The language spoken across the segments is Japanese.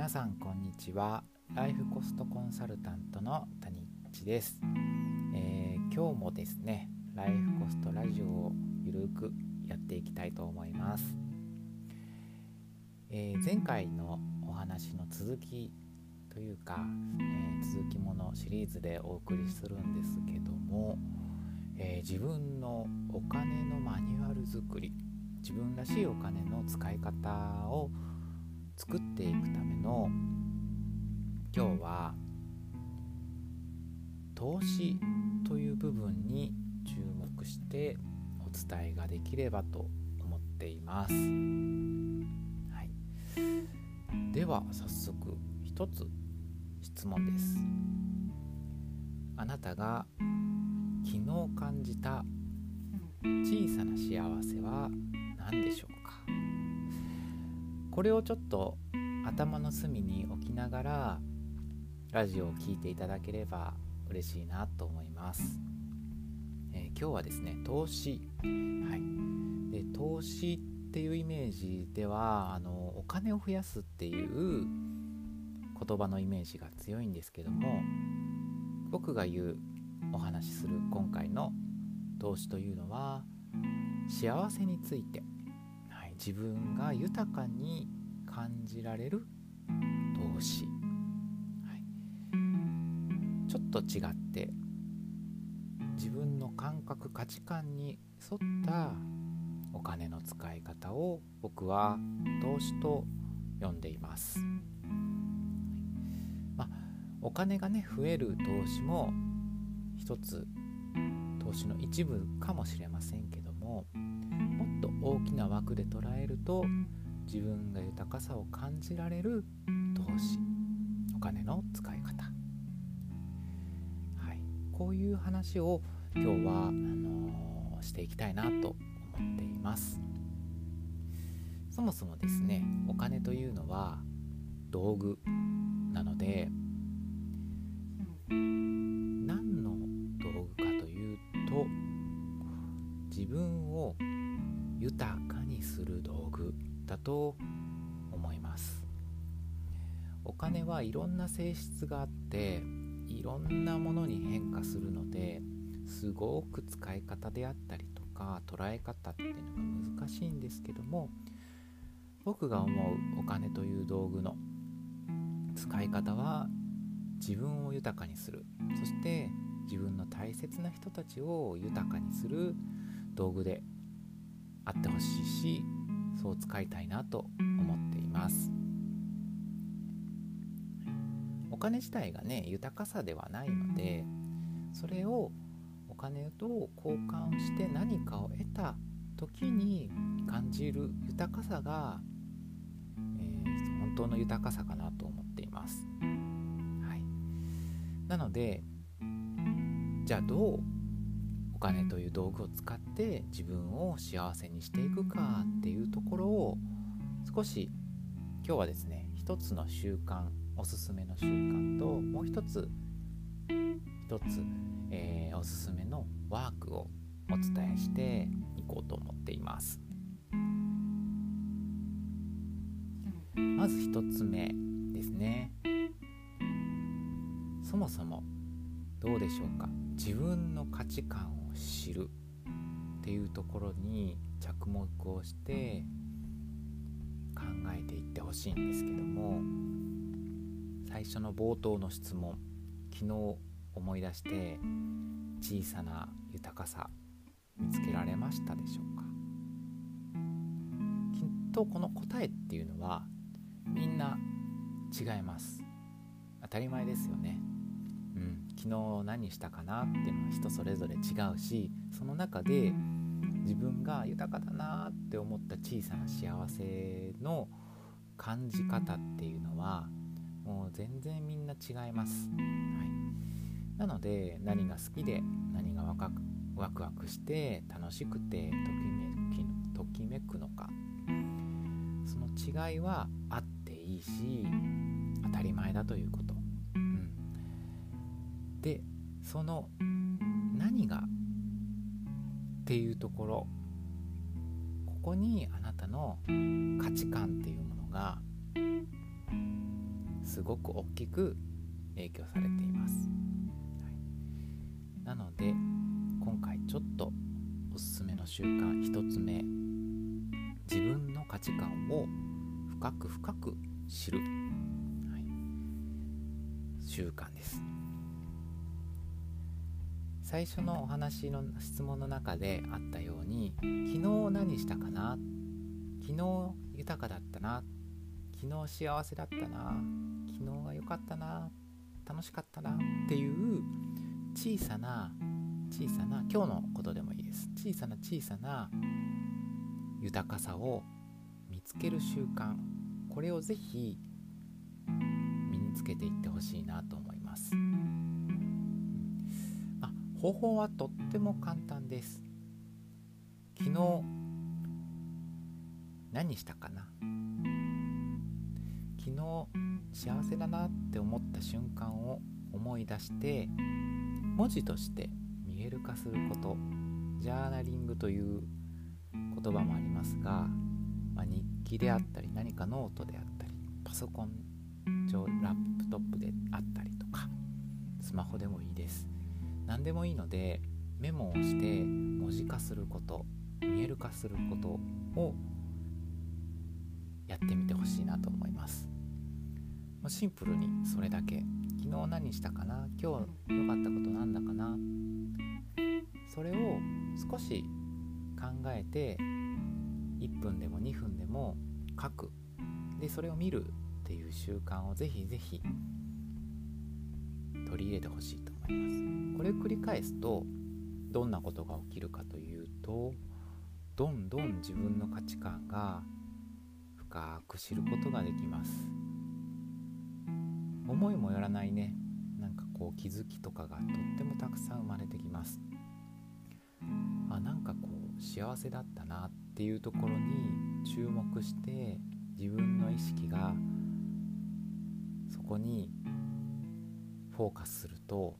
皆さんこんにちは。ライフコストコンサルタントの谷口です、えー、今日もですねライフコストラジオをゆるくやっていきたいと思います、えー、前回のお話の続きというか、えー、続きものシリーズでお送りするんですけども、え自分のお金のマニュアル作り自分らしいお金の使い方を作っていくための今日は投資という部分に注目してお伝えができればと思っています。はい、では早速一つ質問です。あなたが昨日感じた小さな幸せは何でしょう？これをちょっと頭の隅に置きながらラジオを聴いていただければ嬉しいなと思います、えー、今日はですね投資。はい。で投資っていうイメージではあのお金を増やすっていう言葉のイメージが強いんですけども僕が言うお話しする今回の投資というのは幸せについて。自分が豊かに感じられる投資、はい、ちょっと違って自分の感覚価値観に沿ったお金の使い方を僕は投資と呼んでいます、まあ、お金がね増える投資も一つ投資の一部かもしれませんけども大きな枠で捉えると自分が豊かさを感じられる投資お金の使い方、はい、こういう話を今日はあのー、していきたいなと思っています。そもそもですねお金というのは道具なので何の道具かというと自分を豊かにする道具だと思います。お金はいろんな性質があっていろんなものに変化するのですごく使い方であったりとか捉え方っていうのが難しいんですけども僕が思うお金という道具の使い方は自分を豊かにする。そして自分の大切な人たちを豊かにする道具であってほしいしそう使いたいなと思っています。お金自体がね豊かさではないのでそれをお金と交換して何かを得た時に感じる豊かさが、えー、本当の豊かさかなと思っています、はい、なのでじゃあどう金という道具を使って自分を幸せにしていくかっていうところを少し今日はですね一つの習慣おすすめの習慣ともう一つ一つ、えー、おすすめのワークをお伝えしていこうと思っています。まず一つ目ですね。そもそもどうでしょうか？自分の価値観を知る。っていうところに着目をして考えていってほしいんですけども最初の冒頭の質問昨日思い出して小さな豊かさ見つけられましたでしょうか？きっとこの答えっていうのはみんな違います。当たり前ですよね。昨日何したかなっていうのは人それぞれ違うしその中で自分が豊かだなって思った小さな幸せの感じ方っていうのはもう全然みんな違います。はい、なので何が好きで何がワクワクワクして楽しくてときめくのか。その違いはあっていいし当たり前だということ。その何が？っていうところ。ここにあなたの価値観っていうものがすごく大きく影響されています、はい、なので今回ちょっとおすすめの習慣1つ目自分の価値観を深く深く知る、はい、習慣です。最初のお話の質問の中であったように昨日何したかな？昨日豊かだったな？昨日幸せだったな？昨日が良かったな？楽しかったな？っていう小さな小さな今日のことでもいいです。小さな小さな豊かさを見つける習慣。これをぜひ身につけていってほしいなと思います。方法はとっても簡単です。昨日何したかな？昨日幸せだなって思った瞬間を思い出して文字として見える化すること。ジャーナリングという言葉もありますが、まあ、日記であったり何かノートであったりパソコン上ラップトップであったりとかスマホでもいいです。何でもいいのでメモをして文字化すること見える化することをやってみてほしいなと思います。シンプルにそれだけ。昨日何したかな？今日良かったことなんだかな？それを少し考えて1分でも2分でも書く。でそれを見るっていう習慣をぜひぜひ取り入れてほしいと。います。これを繰り返すとどんなことが起きるかというとどんどん自分の価値観が深く知ることができます。思いもよらないね。なんかこう気づきとかがとってもたくさん生まれてきます。あなんかこう幸せだったなっていうところに注目して自分の意識がそこにフォーカスすると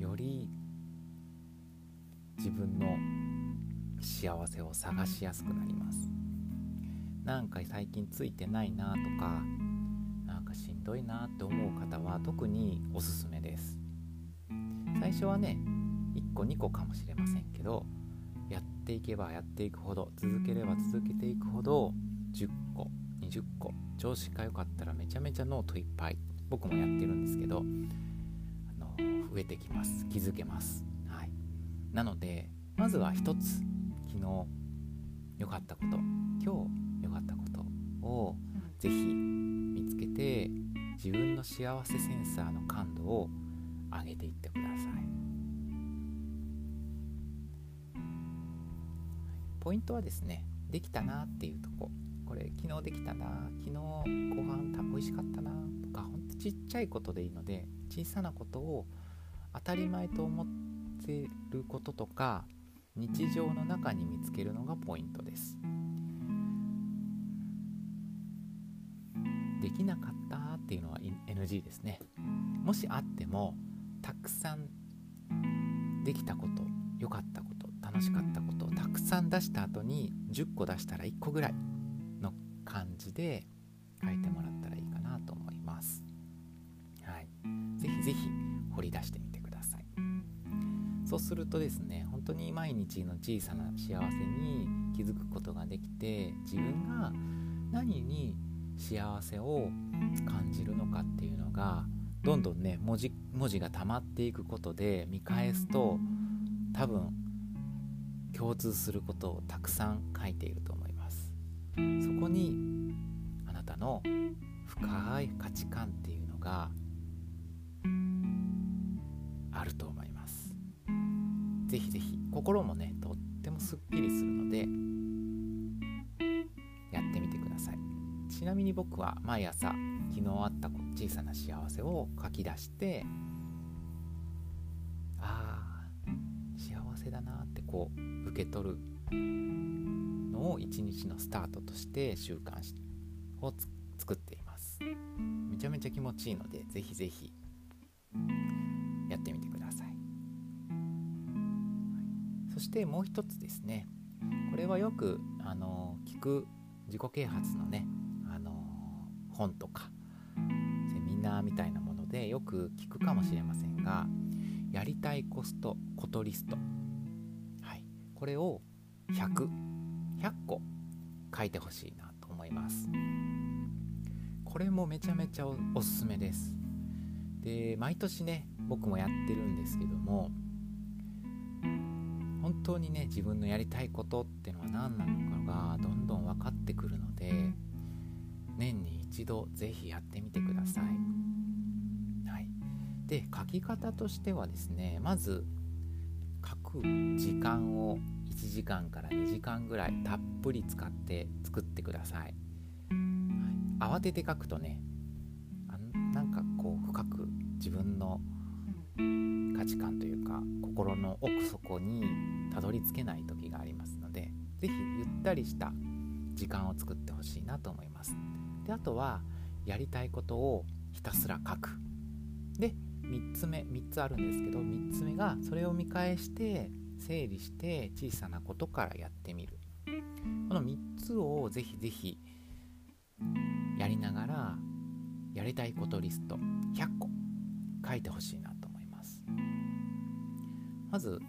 より自分の幸せを探しやすくなります。なんか最近ついてないなとかなんかしんどいなって思う方は特におすすめです。最初はね1個2個かもしれませんけどやっていけばやっていくほど続ければ続けていくほど10個20個調子が良かったらめちゃめちゃノートいっぱい僕もやってるんですけど増えてきます。気づけます、はい、なのでまずは一つ昨日良かったこと今日良かったことをぜひ見つけて自分の幸せセンサーの感度を上げていってください。ポイントはですねできたなっていうとこ。これ昨日できたな昨日ご飯美味しかったなとかほんとちっちゃいことでいいので小さなことを当たり前と思ってることとか日常の中に見つけるのがポイントですできなかったっていうのは NG ですねもしあってもたくさんできたこと良かったこと楽しかったことをたくさん出した後に10個出したら1個ぐらいの感じで書いてもらったらいいかなと思います。はい、ぜひぜひ掘り出してみて。そうするとですね本当に毎日の小さな幸せに気づくことができて自分が何に幸せを感じるのかっていうのがどんどんね文字文字が溜まっていくことで見返すと多分共通することをたくさん書いていると思います。そこにあなたの深い価値観っていうのがあると思いますぜひぜひ心もねとってもすっきりするのでやってみてください。ちなみに僕は毎朝昨日あった小さな幸せを書き出してああ幸せだなってこう受け取るのを一日のスタートとして習慣を作っています。めちゃめちゃ気持ちいいのでぜひぜひしてもう一つですね。これはよくあの聞く自己啓発のねあの本とかセミナーみたいなものでよく聞くかもしれませんがやりたいコストことリスト、はい、これを100100個書いてほしいなと思います。これもめちゃめちゃおすすめです。で毎年ね僕もやってるんですけども本当にね自分のやりたいことっていうのは何なのかがどんどん分かってくるので年に一度ぜひやってみてください。はい、で書き方としてはですねまず書く時間を1時間から2時間ぐらいたっぷり使って作ってください。はい、慌てて書くとねあなんかこう深く自分の価値観というか心の奥底にたどり着けない時がありますので是非ゆったりした時間を作ってほしいなと思います。であとはやりたいことをひたすら書く。で3つ目3つあるんですけど3つ目がそれを見返して整理して小さなことからやってみる。この3つをぜひぜひやりながらやりたいことリスト100個書いてほしいなと。まず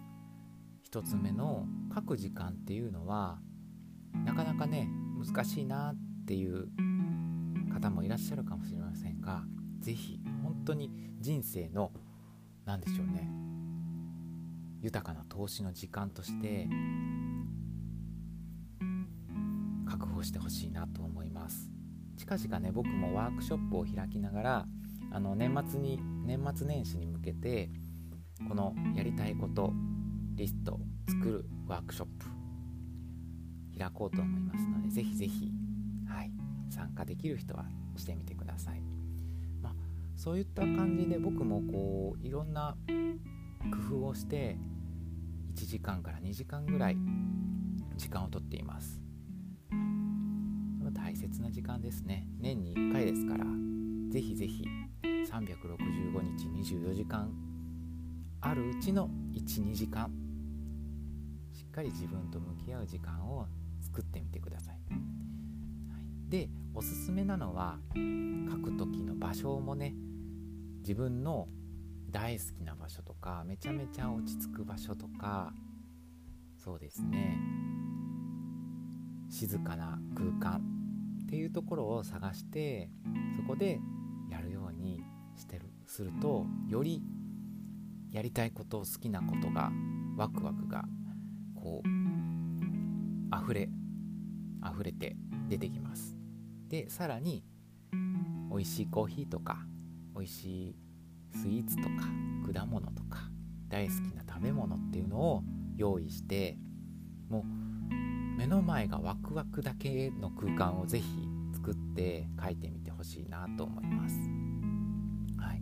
1つ目の書く時間っていうのはなかなかね難しいなっていう方もいらっしゃるかもしれませんが是非本当に人生の何でしょうね豊かな投資の時間として確保してほしいなと思います。近々ね僕もワークショップを開きながらあの年末に年末年始に向けてこのやりたいことリストを作るワークショップ開こうと思いますのでぜひぜひ、はい、参加できる人はしてみてください、まあ、そういった感じで僕もこういろんな工夫をして1時間から2時間ぐらい時間をとっています。大切な時間ですね。年に1回ですからぜひぜひ365日24時間あるうちの12時間。しっかり自分と向き合う時間を作ってみてください、はい、でおすすめなのは書く時の場所もね自分の大好きな場所とかめちゃめちゃ落ち着く場所とかそうですね。静かな空間っていうところを探してそこでやるようにしてる。するとよりやりたいこと好きなことがワクワクがこう溢れ溢れて出てきますでさらに美味しいコーヒーとか美味しいスイーツとか果物とか大好きな食べ物っていうのを用意してもう目の前がワクワクだけの空間をぜひ作って書いてみてほしいなと思います。はい、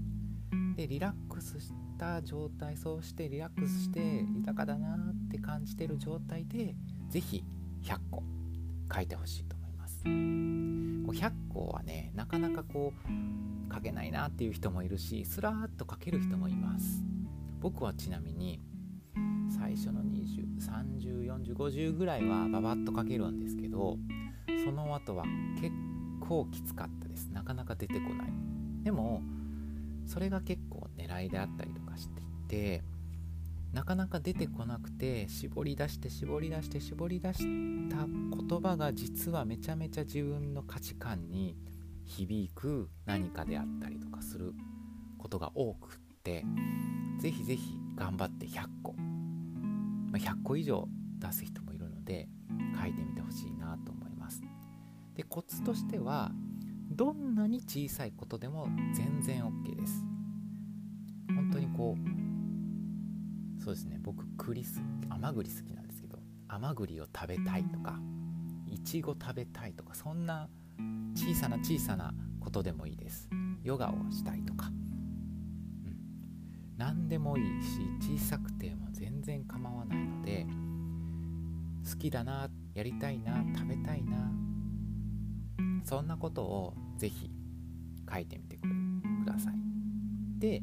でリラックスした状態そうしてリラックスして豊かだなって感じてる状態で是非100個書いてほしいと思います。100個はねなかなかこう書けないなっていう人もいるしスラーっと書ける人もいます。僕はちなみに最初の20304050ぐらいはババッと書けるんですけどその後は結構きつかったです。なかなか出てこない。でもそれが結構狙いであったりとかしていてなかなか出てこなくて絞り出して絞り出して絞り出した言葉が実はめちゃめちゃ自分の価値観に響く何かであったりとかすることが多くってぜひぜひ頑張って100個、ま、100個以上出す人もいるので書いてみてほしいなと思います。でコツとしてはどんなに小さいことでも全然 OK です。本当にこうそうですね。僕栗す甘栗好きなんですけど甘栗を食べたいとかいちご食べたいとかそんな小さな小さなことでもいいです。ヨガをしたいとか、うん、何でもいいし小さくても全然構わないので好きだなやりたいな食べたいなそんなことをぜひ書いてみてください。で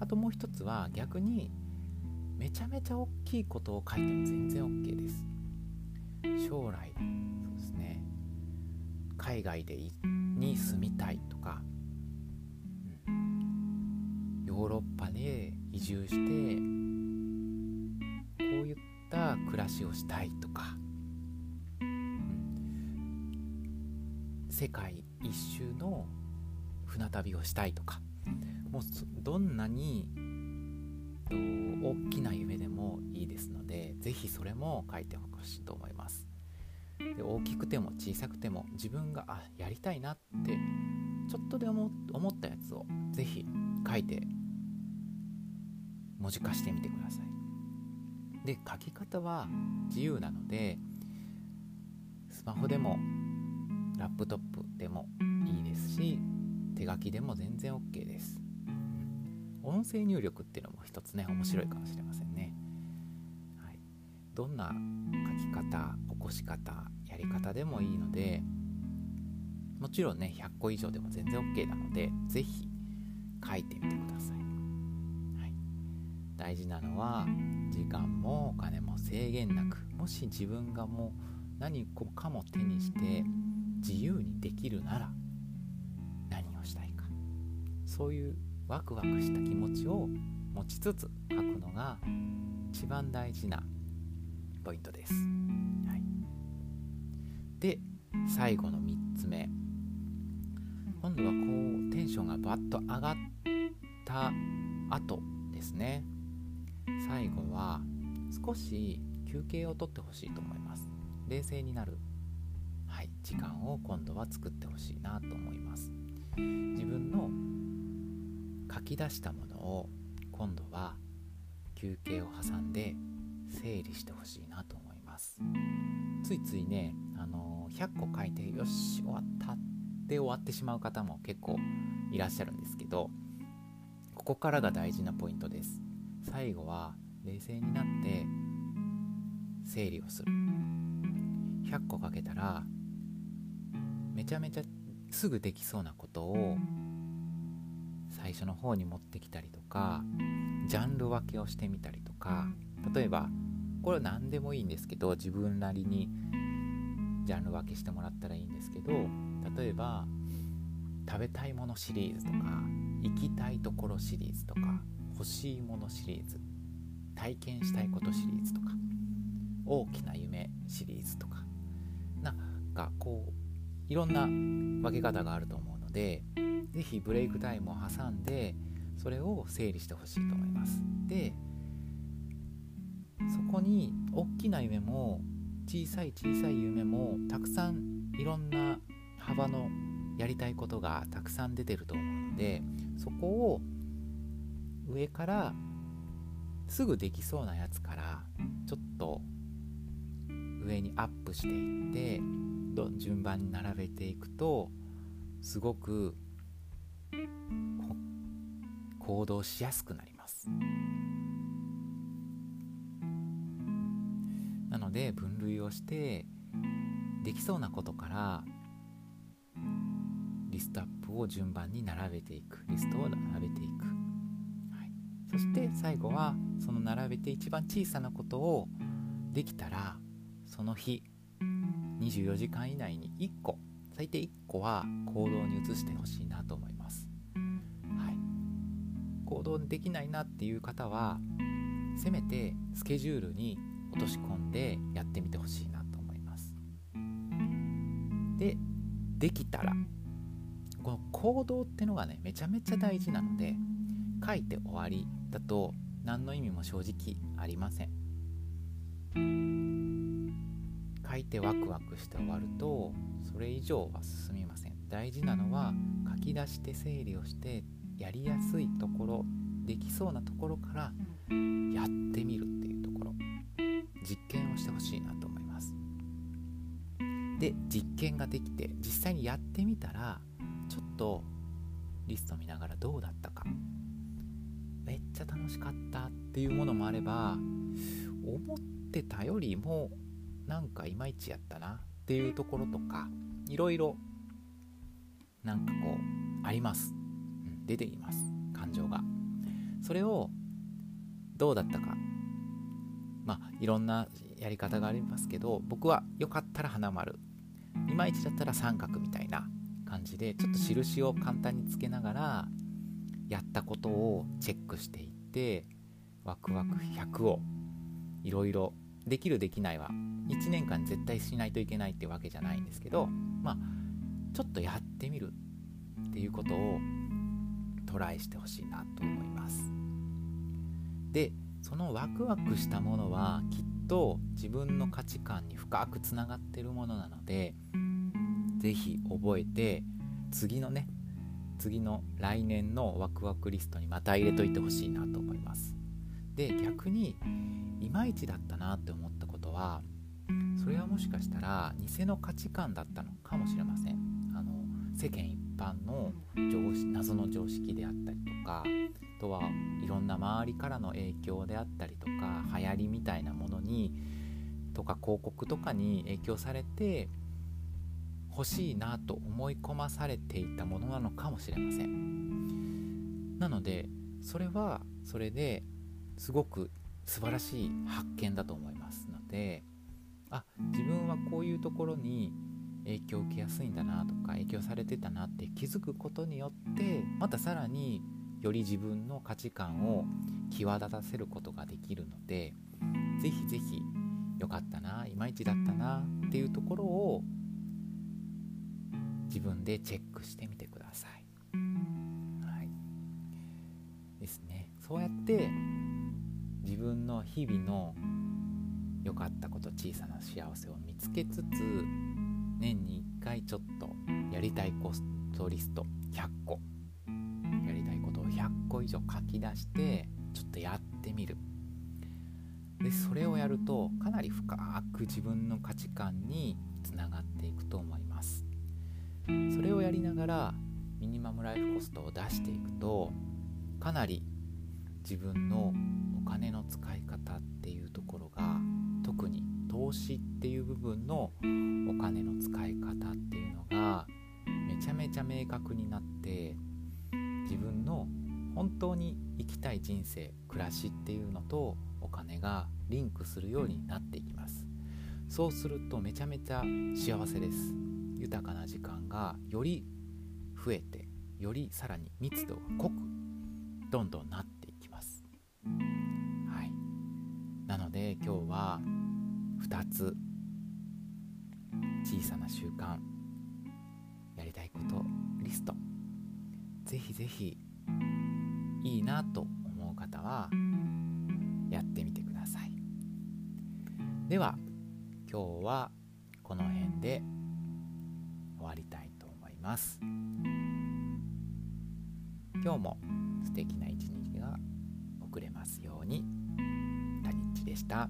あともう一つは逆にめちゃめちゃ大きいことを書いても全然 OK です。将来そうですね。海外でに住みたいとか、うん、ヨーロッパで移住してこういった暮らしをしたいとか、世界一周の船旅をしたいとかもうどんなに大きな夢でもいいですので是非それも書いてほしいと思います。で大きくても小さくても自分があやりたいなってちょっとでも思ったやつを是非書いて文字化してみてください。で書き方は自由なのでスマホでもラップトップでもいいですし手書きでも全然 OK です。音声入力っていうのも一つね面白いかもしれませんね、はい、どんな書き方起こし方やり方でもいいのでもちろんね100個以上でも全然 OK なので是非書いてみてください、はい、大事なのは時間もお金も制限なくもし自分がもう何かも手にして自由にできるなら何をしたいか。そういうワクワクした気持ちを持ちつつ書くのが一番大事なポイントです。はい、で最後の3つ目。今度はこうテンションがバッと上がった後ですね。最後は少し休憩をとってほしいと思います。冷静になる、時間を今度は作ってほしいなと思います。自分の書き出したものを今度は休憩を挟んで整理してほしいなと思います。ついついね、あのー、100個書いてよし終わったって終わってしまう方も結構いらっしゃるんですけどここからが大事なポイントです。最後は冷静になって整理をする。100個かけたらめちゃめちゃすぐできそうなことを最初の方に持ってきたりとかジャンル分けをしてみたりとか例えばこれは何でもいいんですけど自分なりにジャンル分けしてもらったらいいんですけど例えば食べたいものシリーズとか行きたいところシリーズとか欲しいものシリーズ体験したいことシリーズとか大きな夢シリーズとかなんかこういろんな分け方があると思うので是非ブレイクタイムを挟んでそれを整理してほしいと思います。でそこに大きな夢も小さい小さい夢もたくさんいろんな幅のやりたいことがたくさん出てると思うのでそこを上からすぐできそうなやつからちょっと上にアップしていって順番に並べていくとすごく行動しやすくなります。なので分類をしてできそうなことからリストアップを順番に並べていく。リストを並べていく、はい、そして最後はその並べて一番小さなことをできたらその日24時間以内に1個最低1個は行動に移してほしいなと思います、はい、行動できないなっていう方はせめてスケジュールに落とし込んでやってみてほしいなと思います。でできたらこの行動ってのがねめちゃめちゃ大事なので書いて終わりだと何の意味も正直ありません。書いてワクワクして終わるとそれ以上は進みません。大事なのは書き出して整理をしてやりやすいところできそうなところからやってみるっていうところ。実験をしてほしいなと思います。で実験ができて実際にやってみたらちょっとリスト見ながらどうだったか。めっちゃ楽しかったっていうものもあれば思ってたよりもなんかいまいちやったなっていうところとかいろいろなんかこうあります、うん、出ています感情が。それをどうだったか。まあいろんなやり方がありますけど僕はよかったら花丸。いまいちだったら三角みたいな感じでちょっと印を簡単につけながらやったことをチェックしていってワクワク100をいろいろできるできないは1年間絶対しないといけないってわけじゃないんですけどまあちょっとやってみるっていうことをトライしてほしいなと思います。でそのワクワクしたものはきっと自分の価値観に深くつながってるものなので是非覚えて次のね次の来年のワクワクリストにまた入れといてほしいなと思います。で逆にいまいちだったなって思ったことはそれはもしかしたら偽の価値観だったのかもしれません。あの世間一般の常識謎の常識であったりとかあとはいろんな周りからの影響であったりとか流行りみたいなものにとか広告とかに影響されて欲しいなと思い込まされていたものなのかもしれません。なのでそれはそれですごく素晴らしい発見だと思いますのであ自分はこういうところに影響を受けやすいんだなとか影響されてたなって気づくことによってまたさらにより自分の価値観を際立たせることができるので是非是非良かったないまいちだったなっていうところを自分でチェックしてみてください。はい、ですね。そうやって自分の日々の良かったこと小さな幸せを見つけつつ年に1回ちょっとやりたいコストリスト100個。やりたいことを100個以上書き出してちょっとやってみる。でそれをやるとかなり深く自分の価値観につながっていくと思います。それをやりながらミニマムライフコストを出していくとかなり自分のお金の使い方っていうところが特に投資っていう部分のお金の使い方っていうのがめちゃめちゃ明確になって自分の本当に生きたい人生暮らしっていうのとお金がリンクするようになっていきます。そうするとめちゃめちゃ幸せです。豊かな時間がより増えてよりさらに密度が濃くどんどんなってはいなので今日は2つ小さな習慣やりたいことリスト。ぜひぜひいいなと思う方はやってみてください。では今日はこの辺で終わりたいと思います。今日も素敵な一日が送れますように。でした。